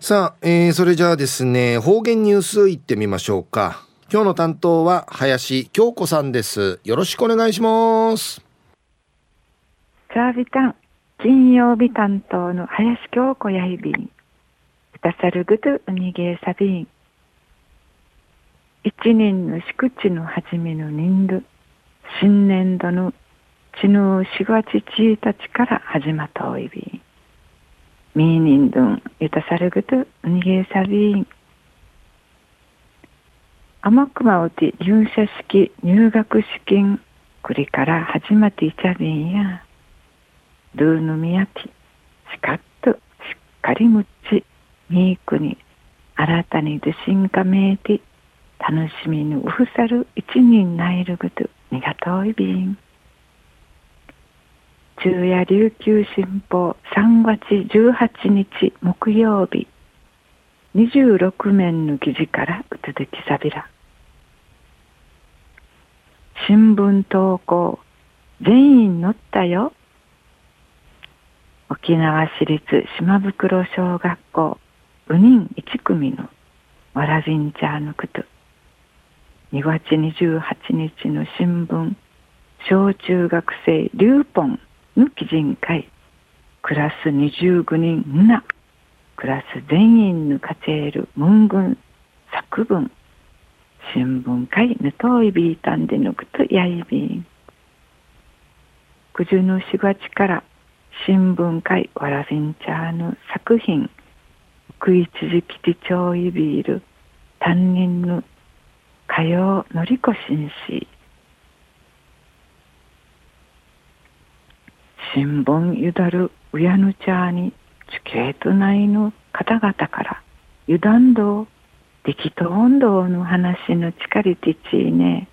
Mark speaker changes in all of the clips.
Speaker 1: さあ、えー、それじゃあですね、方言ニュースいってみましょうか。今日の担当は林京子さんです。よろしくお願いします。
Speaker 2: ザービタン、金曜日担当の林京子やいびん。くださるぐとうにげさびん。一年の祝地の初めの年度、新年度のちぬ4月1日から始まったおいびん。ミーニンドン、ゆたさるぐと、にげさびん。天熊うて入社式入学試験これから始まっていちゃびんや。ルーヌミヤティ、しかっとしっかりむっち、みーくに、新たに自信がめいて、楽しみにうふさる一人ないるぐと、にがとういびん。昼夜琉球新報3月18日木曜日。26面の記事からうつづきさびら。新聞投稿全員乗ったよ。沖縄市立島袋小学校。ウニン1組のわらびんちゃーのこと。2月28日の新聞。小中学生リューポン。の基人会クラス25人なクラス全員のカチェール文軍作文。新聞会ぬといびいたんでぬくとやいびん九十の4月から新聞会わらびんちゃーの作品。食い続きてちょういびいる担任の火曜のりこしんし新聞ゆだるうやぬちゃに地形と内の方々から油断道力と温度の話の力てちいね。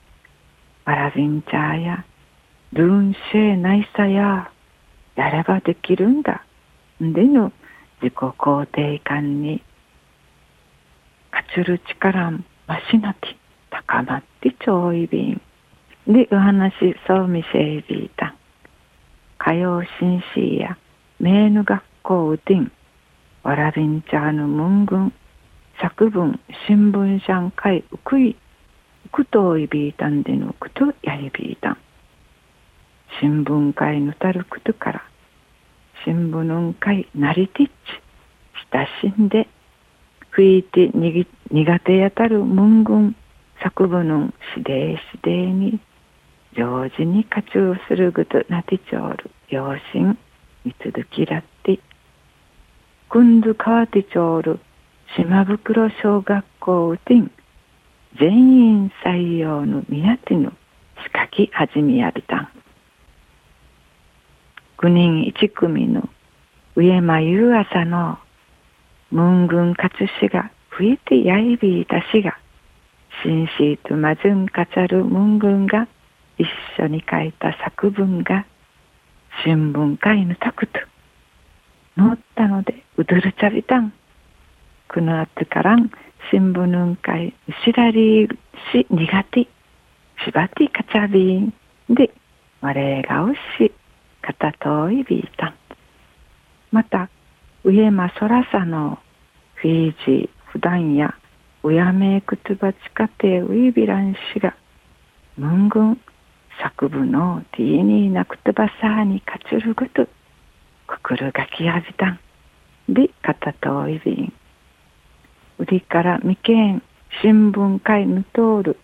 Speaker 2: わらびんちゃやルーンシェないさややればできるんだ。んでの自己肯定感に勝つる力ましなき高まってちょいびん。でお話そうみせいびいた。ん火曜新市や名の学校うてんわらびんちゃーの文軍作文新聞社ん会うくいうくといびいたんでのくとやりびいたん新聞会のたるくとから新聞のん会なりてっち親しんで吹いてにぎ苦手やたる文軍作文のしでしでに常時に活用するぐとなてちょる養親三続きらってくんず川手町る島袋小学校うてん全員採用の宮地の仕掛き始めやびたん。九人一組の上間優朝の文軍勝氏が吹いてやいびいたしが新シートまずんかちゃる文軍が一緒に書いた作文が新聞会のタクト。乗ったのでうどるちゃびたん。くのあつからん新聞会しらりし苦手。しばてかちゃびんで我がおしかたといびいたん。また上間そらさのフィージー普段やうやめくつばちかてウイビラン氏がムングン作部のティーニーナクトバサーにかちるぐと。くくるがきやびた。んでかたといびん売りからみけん新聞会ぬとおる。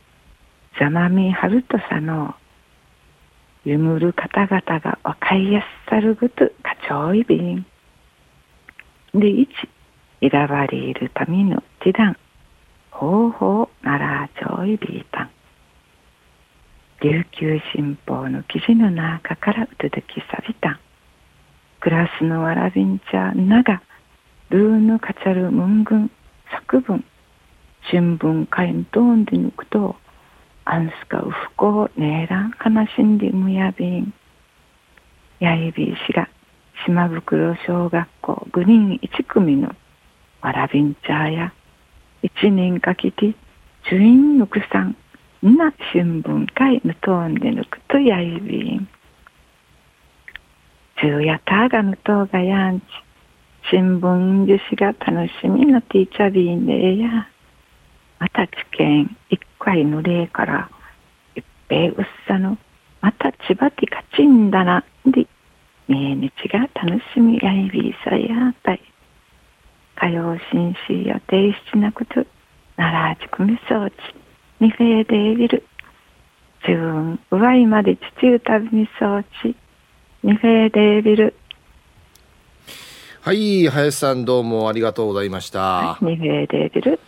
Speaker 2: ざまみはるとさのゆむる方々がわかいやすさるぐと。かちょいびんでいちいらわりいるためのちだんほうほうならちょいびん琉球新報の記事の中からうつづきさびた。んクラスのわらびんちゃながルーヌカチャルムングン作文新聞会んとんでぬくとアンスカウフコねえらん話んでむやびん。やいびいしが島袋小学校グリーン一組のわらびんちゃや一年かけてチュインヌクさん。な新聞会ぬとんでぬくとやいびん。昼夜たがぬとがやんち。新聞樹脂が楽しみなティーチャービーンでや。また知見一回の例から、一平うっさの、また千葉ティカチンだな、で、命日が楽しみやいびさやたい。火曜新市予定しなくと、奈良地組装置、二フェーデービル、自分、うわいまで父歌み装置、二フェーデービル、
Speaker 1: はい林さんどうもありがとうございました、
Speaker 2: 二フェーデービル、